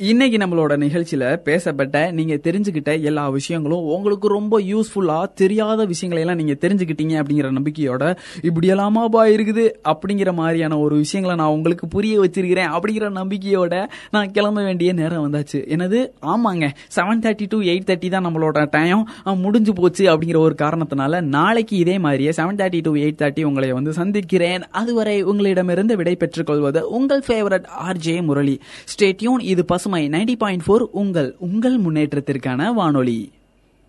இன்னைக்கு நம்மளோட நிகழ்ச்சியில பேசப்பட்ட நீங்க தெரிஞ்சுக்கிட்ட எல்லா விஷயங்களும் உங்களுக்கு ரொம்ப யூஸ்ஃபுல்லா தெரியாத விஷயங்களை எல்லாம் நீங்க தெரிஞ்சுக்கிட்டீங்க அப்படிங்கிற நம்பிக்கையோட இப்படி எல்லாமாபா இருக்குது அப்படிங்கிற மாதிரியான ஒரு விஷயங்களை நான் உங்களுக்கு புரிய வச்சிருக்கிறேன் அப்படிங்கிற நம்பிக்கையோட நான் கிளம்ப வேண்டிய நேரம் வந்தாச்சு. எனது ஆமாங்க. Seven thirty to eight thirty தான் நம்மளோட டைம் முடிஞ்சு போச்சு அப்படிங்கிற ஒரு காரணத்தினால நாளைக்கு இதே மாதிரியே seven thirty to eight thirty உங்களை வந்து சந்திக்கிறேன். அதுவரை உங்களிடமிருந்து விடை பெற்றுக் கொள்வது உங்கள் ஃபேவரட் ஆர்ஜே முரளி. ஸ்டேட்யூன் இது பசுமை நைன்டி பாயிண்ட் ஃபோர் உங்கள் உங்கள் முன்னேற்றத்திற்கான வானொலி.